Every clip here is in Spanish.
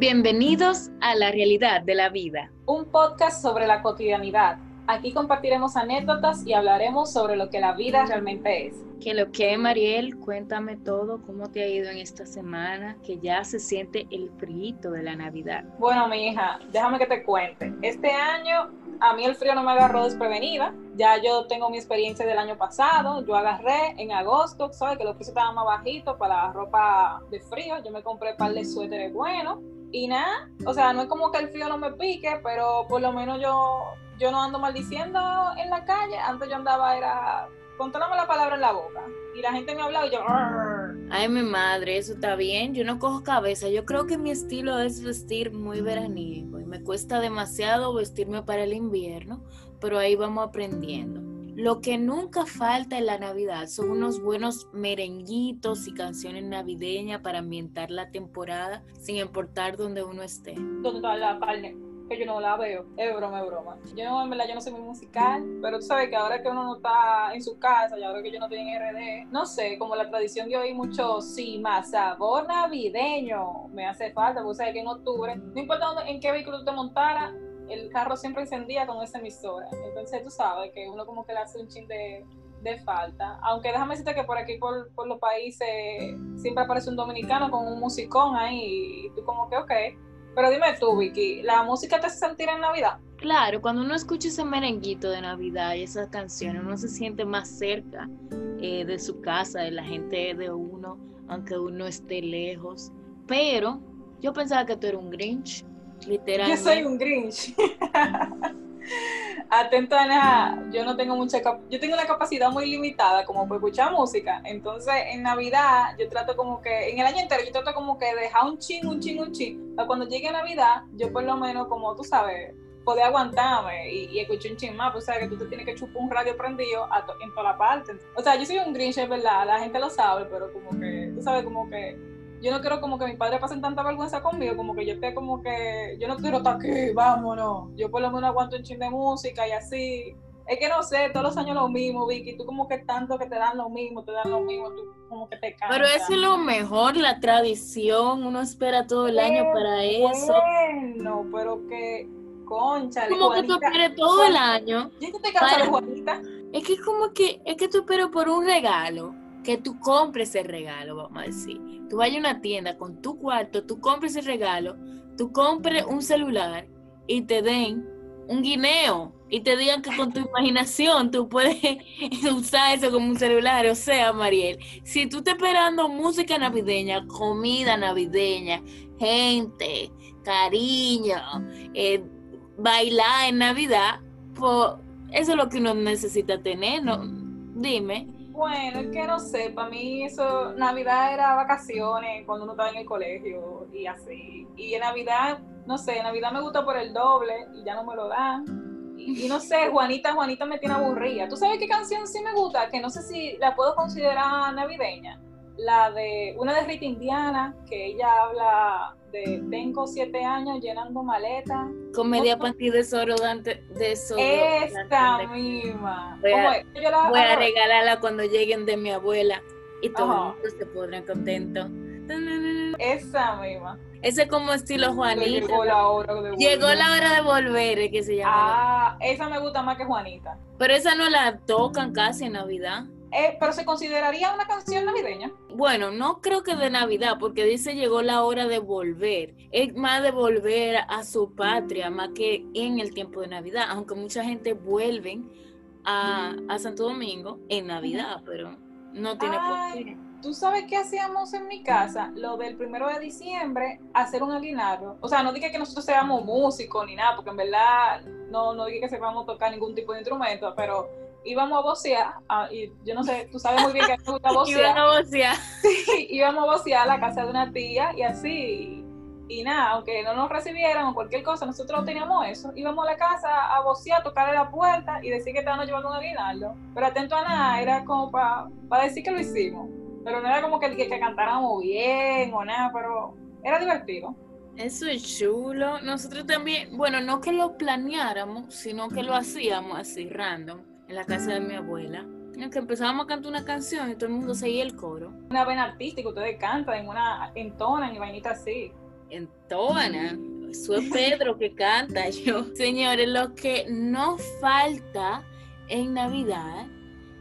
Bienvenidos a La Realidad de la Vida. Un podcast sobre la cotidianidad. Aquí compartiremos anécdotas y hablaremos sobre lo que la vida realmente es. Que lo que, Mariel, cuéntame todo, cómo te ha ido en esta semana, que ya se siente el frío de la Navidad. Bueno, mi hija, déjame que te cuente. Este año a mí el frío no me agarró desprevenida. Ya yo tengo mi experiencia del año pasado. Yo agarré en agosto, ¿sabes? Que los precios estaban más bajitos para la ropa de frío. Yo me compré un par de suéteres buenos. Y nada, o sea, no es como que el frío no me pique, pero por lo menos yo, yo no ando maldiciendo en la calle. Antes yo andaba, era contándome la palabra en la boca. Y la gente me hablaba y yo... Ay, mi madre, eso está bien. Yo no cojo cabeza. Yo creo que mi estilo es vestir muy veraniego y me cuesta demasiado vestirme para el invierno, pero ahí vamos aprendiendo. Lo que nunca falta en la Navidad son unos buenos merenguitos y canciones navideñas para ambientar la temporada sin importar dónde uno esté. ¿Dónde está la carne? que yo no la veo. Es broma, es broma. Yo no, en verdad, yo no soy muy musical, pero tú sabes que ahora que uno no está en su casa y ahora que yo no estoy en RD, no sé, como la tradición de hoy mucho, sí, más sabor navideño me hace falta, porque sabes que en octubre, no importa dónde, en qué vehículo tú te montaras, el carro siempre encendía con esa emisora. Entonces tú sabes que uno como que le hace un chin de, de falta. Aunque déjame decirte que por aquí, por, por, los países, siempre aparece un dominicano con un musicón ahí y tú como que, ok. Pero dime tú, Vicky, ¿la música te hace sentir en Navidad? Claro, cuando uno escucha ese merenguito de Navidad y esas canciones, uno se siente más cerca eh, de su casa, de la gente de uno, aunque uno esté lejos. Pero yo pensaba que tú eras un Grinch, Yo soy un Grinch. Atento, Ana, yo no tengo mucha yo tengo una capacidad muy limitada como para escuchar música. Entonces, en Navidad, yo trato como que, en el año entero, yo trato como que dejar un ching, un ching, un ching. Para cuando llegue Navidad, yo por lo menos, como tú sabes, poder aguantarme y, y escuchar un ching más. Pues, o sea, que tú te tienes que chupar un radio prendido en toda la parte. O sea, yo soy un Grinch, es verdad, la gente lo sabe, pero como que, tú sabes, como que yo no quiero como que mis padres pasen tanta vergüenza conmigo, como que yo esté como que, yo no quiero estar aquí, vámonos. Yo por lo menos aguanto un ching de música y así. Es que no sé, todos los años lo mismo, Vicky. Tú como que tanto que te dan lo mismo, te dan lo mismo, tú como que te cansas. Pero eso es lo mejor, la tradición. Uno espera todo el año para eso. Bueno, pero que, concha. Como que tú esperas todo el año. ¿Y te cansas, Juanita? Es que como que, es que tú esperas por un regalo que tú compres el regalo, vamos a decir. Tú vayas a una tienda con tu cuarto, tú compres el regalo, tú compres un celular y te den un guineo y te digan que con tu imaginación tú puedes usar eso como un celular. O sea, Mariel, si tú estás esperando música navideña, comida navideña, gente, cariño, eh, bailar en Navidad, pues eso es lo que uno necesita tener, ¿no? Dime. Bueno, es que no sé, para mí eso, Navidad era vacaciones cuando uno estaba en el colegio y así. Y en Navidad, no sé, en Navidad me gusta por el doble y ya no me lo dan. Y, no sé, Juanita, Juanita me tiene aburrida. ¿Tú sabes qué canción sí me gusta? Que no sé si la puedo considerar navideña. La de una de Rita Indiana, que ella habla de tengo siete años llenando maletas. Comedia panty desodorante, desodorante. Esta misma. Voy a, voy a regalarla cuando lleguen de mi abuela y todo el mundo se pondrá contento. Esa misma. Ese como estilo Juanita. Llegó la hora de volver. Llegó la hora de volver, que se llama. Ah, esa me gusta más que Juanita. Pero esa no la tocan casi en Navidad. Eh, pero se consideraría una canción navideña. Bueno, no creo que de Navidad, porque dice llegó la hora de volver. Es más de volver a su patria, más que en el tiempo de Navidad, aunque mucha gente vuelve a, Santo Domingo en Navidad, pero no tiene por qué. ¿Tú sabes qué hacíamos en mi casa? Lo del primero de diciembre, hacer un aguinaldo. O sea, no dije que nosotros seamos músicos ni nada, porque en verdad no, no dije que sepamos tocar ningún tipo de instrumento, pero íbamos a vocear, y yo no sé, tú sabes muy bien que me gusta vocear. íbamos a vocear. Sí, íbamos a vocear a la casa de una tía y así. Y nada, aunque no nos recibieran o cualquier cosa, nosotros teníamos eso. Íbamos a la casa a vocear, a tocarle la puerta y decir que estábamos llevando un aguinaldo. Pero atento a nada, era como para decir que lo hicimos. Pero no era como que, que, que cantáramos bien o nada, pero era divertido. Eso es chulo. Nosotros también, bueno, no que lo planeáramos, sino que lo hacíamos así, random en la casa de mi abuela, en que empezábamos a cantar una canción y todo el mundo seguía el coro. Una vena artística, ustedes cantan, en una entonan y vainitas así. entona. Eso es Pedro que canta yo. Señores, lo que no falta en Navidad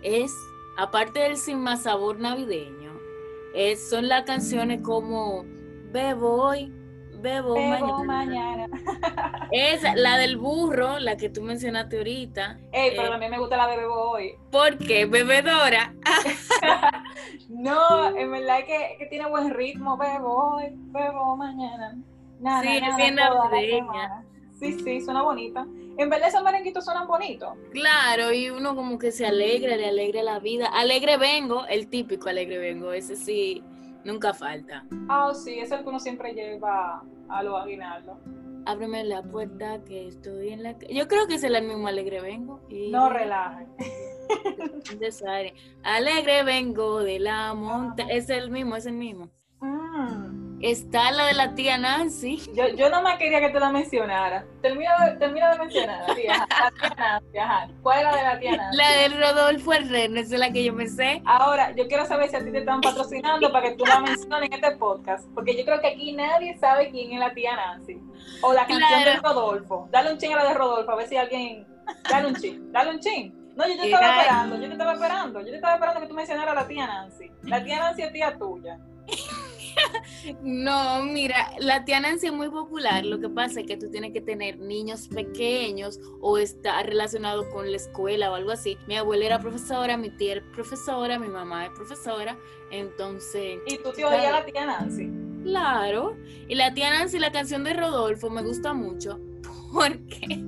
es, aparte del sin más sabor navideño, es, son las canciones como Bebo hoy, Bebo, Bebo mañana. Es la del burro, la que tú mencionaste ahorita. Ey, pero también me gusta la de Bebo hoy. ¿Por qué? Bebedora. no, en verdad que, que tiene buen ritmo. Bebo hoy, bebo mañana. Nada, sí, nada, es bien navideña. Sí, sí, suena bonita. En verdad esos merenguitos suenan bonitos. Claro, y uno como que se alegra, le alegra la vida. Alegre vengo, el típico alegre vengo, ese sí, nunca falta. Ah, sí, es el que uno siempre lleva a los aguinaldos. Ábreme la puerta que estoy en la... Yo creo que es el mismo alegre vengo. Y No. Desaire. Alegre vengo de la montaña. Es el mismo, es el mismo. Mm. Está la de la tía Nancy. Yo, yo no más quería que tú la mencionaras. Termina de, termina de mencionar, tía. La tía Nancy, ajá. ¿Cuál es la de la tía Nancy? La del Rodolfo esa es la que yo me sé. Ahora, yo quiero saber si a ti te están patrocinando para que tú la menciones en este podcast. Porque yo creo que aquí nadie sabe quién es la tía Nancy. O la canción Claro. de Rodolfo. Dale un ching a la de Rodolfo, a ver si alguien. Dale un ching, dale un ching. No, yo te estaba Era- esperando, yo te estaba esperando. Yo te estaba esperando que tú mencionaras a la tía Nancy. La tía Nancy es tía tuya. No, mira, la tía Nancy es muy popular. Lo que pasa es que tú tienes que tener niños pequeños o estar relacionado con la escuela o algo así. Mi abuela era profesora, mi tía era profesora, mi mamá es profesora. Entonces, Y tú te oías la tía Nancy. claro. Y la tía Nancy, la canción de Rodolfo, me gusta mucho porque,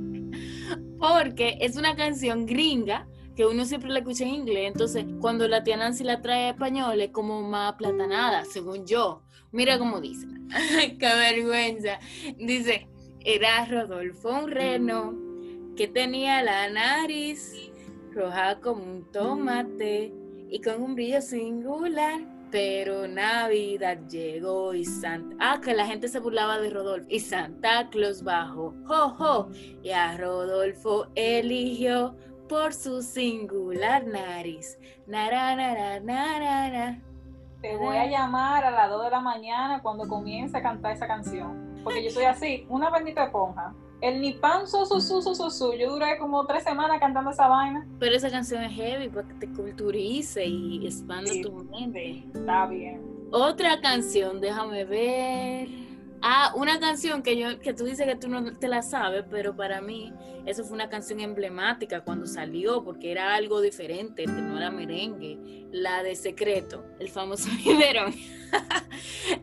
porque es una canción gringa que uno siempre la escucha en inglés. Entonces, cuando la tía Nancy la trae a español, es como más platanada, según yo. Mira cómo dice. Qué vergüenza. Dice, era Rodolfo un reno que tenía la nariz roja como un tomate y con un brillo singular. Pero Navidad llegó y Santa... Ah, que la gente se burlaba de Rodolfo. Y Santa Claus bajó, jo, jo, y a Rodolfo eligió por su singular nariz. Nara, nara, nara, nara. Te voy a llamar a las 2 de la mañana cuando comience a cantar esa canción. Porque yo soy así, una bendita esponja. El ni pan su su su su su. Yo duré como tres semanas cantando esa vaina. Pero esa canción es heavy para que te culturice y expanda Sí, tu mente. Está bien. Otra canción, déjame ver. Ah, una canción que yo que tú dices que tú no te la sabes, pero para mí eso fue una canción emblemática cuando salió porque era algo diferente, que no era merengue, la de Secreto, el famoso biberón.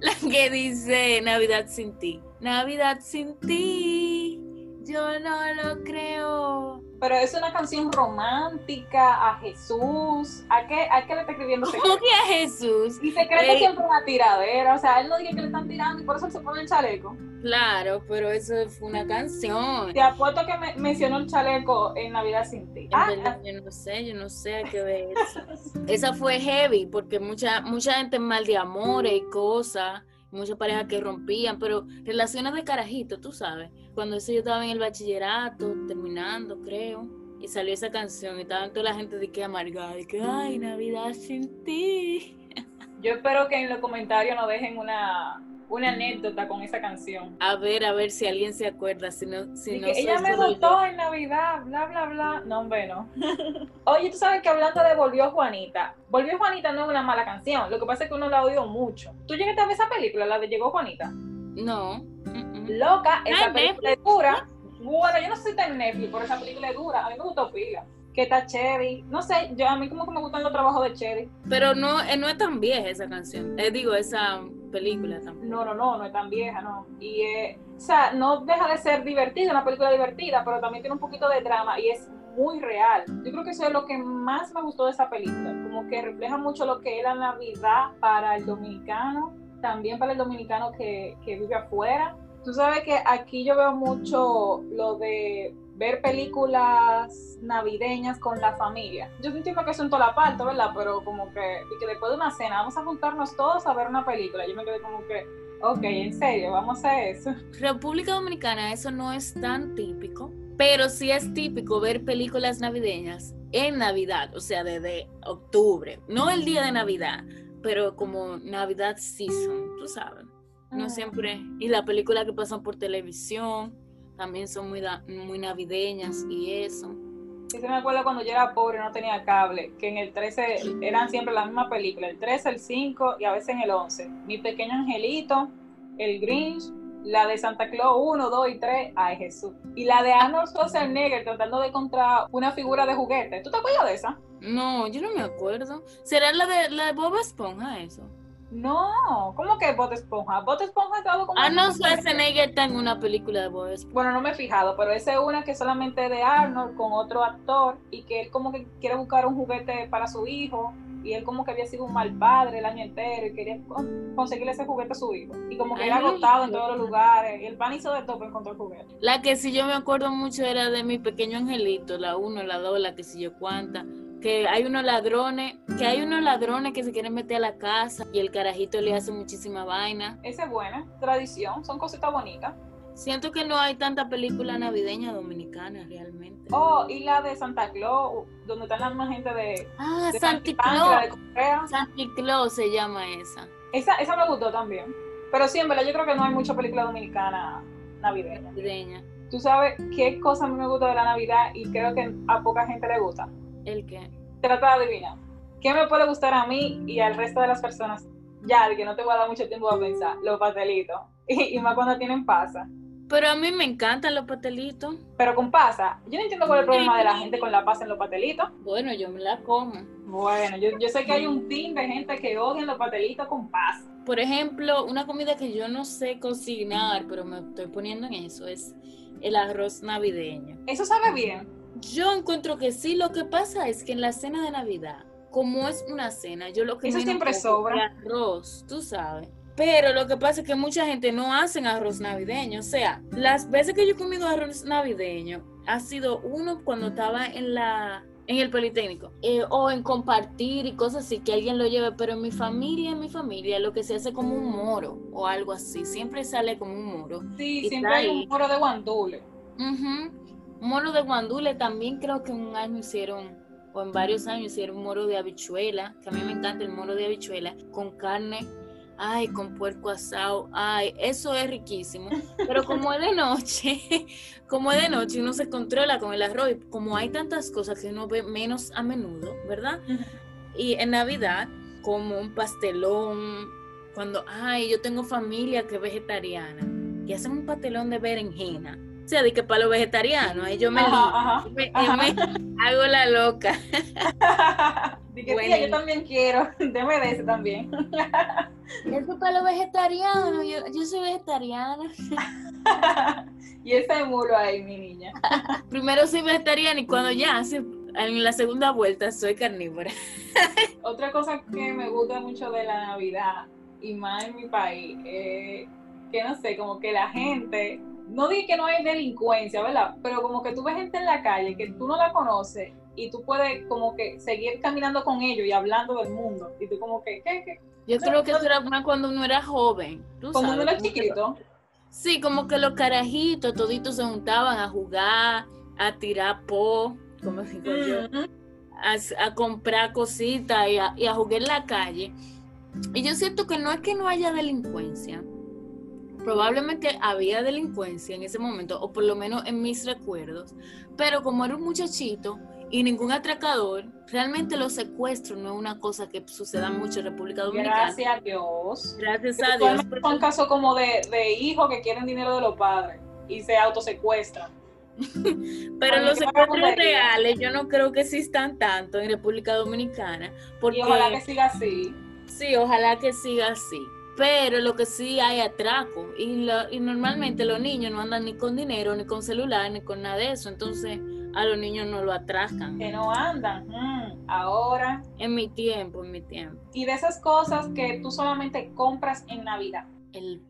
la que dice Navidad sin ti. Navidad sin ti. Yo no lo creo. Pero es una canción romántica a Jesús. ¿A qué, a qué le está escribiendo ¿Cómo que a Jesús? Y secreto Ey. siempre una tiradera. O sea, él no dice que le están tirando y por eso él se pone el chaleco. Claro, pero eso fue una canción. Te apuesto que me, mencionó el chaleco en Navidad sin ti. Ah, verdad, yo no sé, yo no sé a qué ver eso. Esa fue heavy porque mucha mucha gente mal de amores y cosas, muchas parejas que rompían, pero relaciones de carajito, tú sabes. Cuando eso yo estaba en el bachillerato, terminando, creo, y salió esa canción y estaban toda la gente de que amargada, de que ay, Navidad sin ti. yo espero que en los comentarios nos dejen una, una anécdota con esa canción. A ver, a ver si alguien se acuerda, si no, si Y no que ella me votó en Navidad, bla, bla, bla. No, hombre, no. Oye, tú sabes que hablando de Volvió Juanita, Volvió Juanita no es una mala canción, lo que pasa es que uno la ha oído mucho. ¿Tú llegaste a ver esa película, la de Llegó Juanita? No. Loca, esa película es dura. Bueno, yo no soy tan Netflix, pero esa película es dura. A mí me gustó pila. Que está Cherry. No sé, yo a mí como que me gustan los trabajos de Cherry. Pero no, eh, no es tan vieja esa canción. Eh, digo, esa película tampoco. No, no, no, no es tan vieja, no. Y, eh, o sea, no deja de ser divertida, una película divertida, pero también tiene un poquito de drama y es muy real. Yo creo que eso es lo que más me gustó de esa película, como que refleja mucho lo que es la Navidad para el dominicano, también para el dominicano que, que vive afuera. Tú sabes que aquí yo veo mucho lo de ver películas navideñas con la familia. Yo entiendo que en toda la parte, ¿verdad? Pero como que, y que después de una cena vamos a juntarnos todos a ver una película. Yo me quedé como que, ok, en serio, vamos a eso. República Dominicana eso no es tan típico, pero sí es típico ver películas navideñas en Navidad, o sea, desde octubre, no el día de Navidad, pero como Navidad season, tú sabes. No Mm. siempre. Y las películas que pasan por televisión también son muy, da- muy navideñas y eso. Sí, se me acuerdo cuando yo era pobre no tenía cable, que en el 13 eran siempre la misma película, el 13, el 5 y a veces en el 11. Mi pequeño angelito, el Grinch, la de Santa Claus 1, 2 y 3, ay Jesús. Y la de Arnold Schwarzenegger tratando de encontrar una figura de juguete. ¿Tú te acuerdas de esa? No, yo no me acuerdo. ¿Será la de la de Bob Esponja eso? No, ¿cómo que Bob Esponja? Bob Esponja estaba como... Arnold Schwarzenegger está en una película de Bob Esponja. Bueno, no me he fijado, pero esa es una que solamente es de Arnold con otro actor y que él como que quiere buscar un juguete para su hijo y él como que había sido un mal padre el año entero y quería con- conseguirle ese juguete a su hijo y como que Ay, era agotado en todos los lugares y el pan hizo de todo para encontrar el juguete. La que sí yo me acuerdo mucho era de mi pequeño angelito, la uno, la dos, la que sí yo cuánta. Que hay unos ladrones, que hay unos ladrones que se quieren meter a la casa y el carajito le hace muchísima vaina. Esa es buena, tradición, son cositas bonitas. Siento que no hay tanta película navideña dominicana realmente. Oh, y la de Santa Claus, donde están la misma gente de, Ah, de Santa Claus. Santa Claus se llama esa. Esa, esa me gustó también. Pero sí, en verdad yo creo que no hay mucha película dominicana navideña. Navideña. Tú sabes qué cosa a mí me gusta de la Navidad y creo que a poca gente le gusta. ¿El qué? Trata de adivinar. ¿Qué me puede gustar a mí y al resto de las personas? Ya, que no te voy a dar mucho tiempo a pensar. Los pastelitos. Y, y más cuando tienen pasa. Pero a mí me encantan los pastelitos. Pero con pasa, yo no entiendo cuál es el problema de la gente con la pasa en los pastelitos. Bueno, yo me la como. Bueno, yo, yo sé que hay un team de gente que odian los pastelitos con pasa. Por ejemplo, una comida que yo no sé cocinar, pero me estoy poniendo en eso, es el arroz navideño. Eso sabe bien. Yo encuentro que sí, lo que pasa es que en la cena de Navidad, como es una cena, yo lo que Eso siempre sobra. es arroz, tú sabes. Pero lo que pasa es que mucha gente no hacen arroz navideño. O sea, las veces que yo he comido arroz navideño ha sido uno cuando estaba en la en el Politécnico eh, o en compartir y cosas así que alguien lo lleve, pero en mi familia, en mi familia lo que se hace como un moro o algo así, siempre sale como un moro. Sí, siempre hay un moro de guandule. Ujú. Moro de guandule también creo que un año hicieron, o en varios años hicieron moro de habichuela, que a mí me encanta el moro de habichuela, con carne, ay, con puerco asado, ay, eso es riquísimo. Pero como es de noche, como es de noche, uno se controla con el arroz, y como hay tantas cosas que uno ve menos a menudo, ¿verdad? Y en Navidad, como un pastelón, cuando, ay, yo tengo familia que es vegetariana, y hacen un pastelón de berenjena. O sea, de que para los vegetarianos, ahí yo me, Ajá, ajá. me- ajá. me hago la loca. Dije, Bueno. tía, yo también quiero. Deme de ese también. Eso es para los vegetarianos, yo, yo soy vegetariana. y ese mulo ahí, mi niña. Primero soy vegetariana y cuando ya en la segunda vuelta soy carnívora. Otra cosa que me gusta mucho de la Navidad, y más en mi país, es que no sé, como que la gente, no digo que no hay delincuencia, ¿verdad? Pero como que tú ves gente en la calle que tú no la conoces y tú puedes como que seguir caminando con ellos y hablando del mundo. Y tú como que, ¿qué? qué? Yo creo que eso era más cuando uno era joven. ¿tú sabes? uno era que- chiquito. Sí, como que los carajitos, toditos se juntaban a jugar, a tirar po, como digo yo, a, a comprar cositas y a, y a jugar en la calle. Y yo siento que no es que no haya delincuencia. Probablemente había delincuencia en ese momento, o por lo menos en mis recuerdos. Pero como era un muchachito y ningún atracador, realmente los secuestros no es una cosa que suceda mucho en República Dominicana. Gracias a Dios. Gracias a Dios. Usualmente Son casos como de, de hijos que quieren dinero de los padres y se autosecuestran. Pero los secuestros reales yo no creo que existan tanto en República Dominicana. Porque Y ojalá que siga así. sí, ojalá que siga así. Pero lo que sí hay atraco. Y, lo- y normalmente los niños no andan ni con dinero, ni con celular, ni con nada de eso. Entonces a los niños no lo atracan. Que no andan. Mm, ahora. En mi tiempo, en mi tiempo. Y de esas cosas que tú solamente compras en Navidad. El.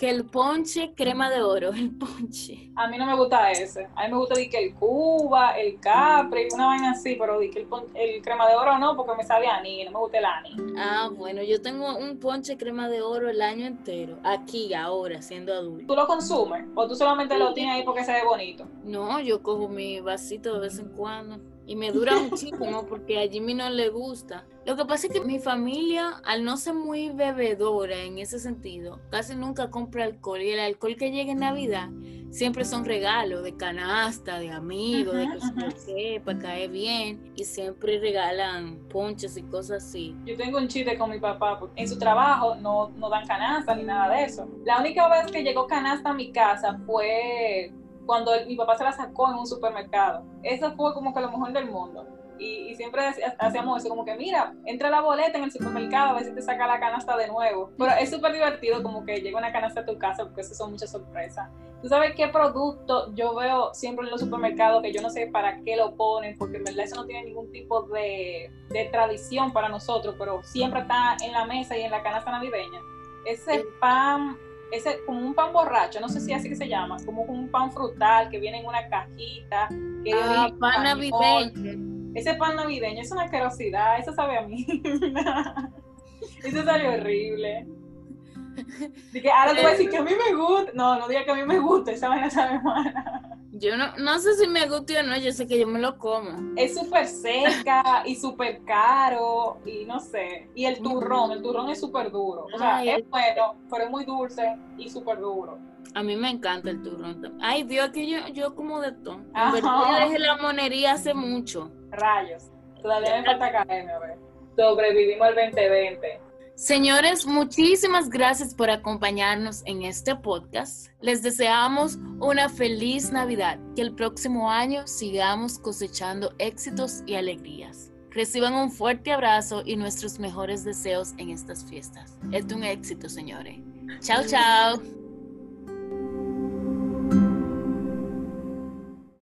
Que el ponche, crema de oro, el ponche. A mí no me gusta ese. A mí me gusta que el Cuba, el Capri, una vaina así, pero di que el, el crema de oro no, porque me sabe a anís, no me gusta el anís. Ah, bueno, yo tengo un ponche crema de oro el año entero. Aquí, ahora, siendo adulto. ¿Tú lo consumes? ¿O tú solamente lo tienes ahí porque se ve bonito? No, yo cojo mi vasito de vez en cuando y me dura muchísimo porque a Jimmy no le gusta. Lo que pasa es que mi familia, al no ser muy bebedora en ese sentido, casi nunca compra alcohol y el alcohol que llega en Navidad siempre son regalos de canasta, de amigos, de que se para caer bien y siempre regalan ponches y cosas así. Yo tengo un chiste con mi papá, porque en su trabajo no, no dan canasta ni nada de eso. La única vez que llegó canasta a mi casa fue cuando mi papá se la sacó en un supermercado. Eso fue como que lo mejor del mundo. Y, siempre hacíamos eso, como que mira, entra la boleta en el supermercado a ver si te saca la canasta de nuevo. Pero es súper divertido como que llega una canasta a tu casa porque eso son muchas sorpresas. ¿Tú sabes qué producto yo veo siempre en los supermercados que yo no sé para qué lo ponen? Porque en verdad eso no tiene ningún tipo de, de tradición para nosotros, pero siempre está en la mesa y en la canasta navideña. Ese pan ese como un pan borracho, no sé si así que se llama, como un pan frutal que viene en una cajita. Que ah, pan navideño. Ese pan navideño es una asquerosidad, eso sabe a mí. eso sale horrible. Dije, ahora te voy a decir que a mí me gusta. No, no diga que a mí me gusta, esa vaina sabe mala. Yo no, no sé si me gusta o no, yo sé que yo me lo como. Es súper seca y súper caro y no sé. Y el turrón, el turrón es súper duro. O sea, es bueno, pero es muy dulce y súper duro. A mí me encanta el turrón. Ay, Dios, que yo, yo como de todo. yo dejé la monería hace mucho. Rayos. Todavía me falta caerme, a ver. Sobrevivimos el 2020. Señores, muchísimas gracias por acompañarnos en este podcast. Les deseamos una feliz Navidad, que el próximo año sigamos cosechando éxitos y alegrías. Reciban un fuerte abrazo y nuestros mejores deseos en estas fiestas. Es un éxito, señores. Chao, chao.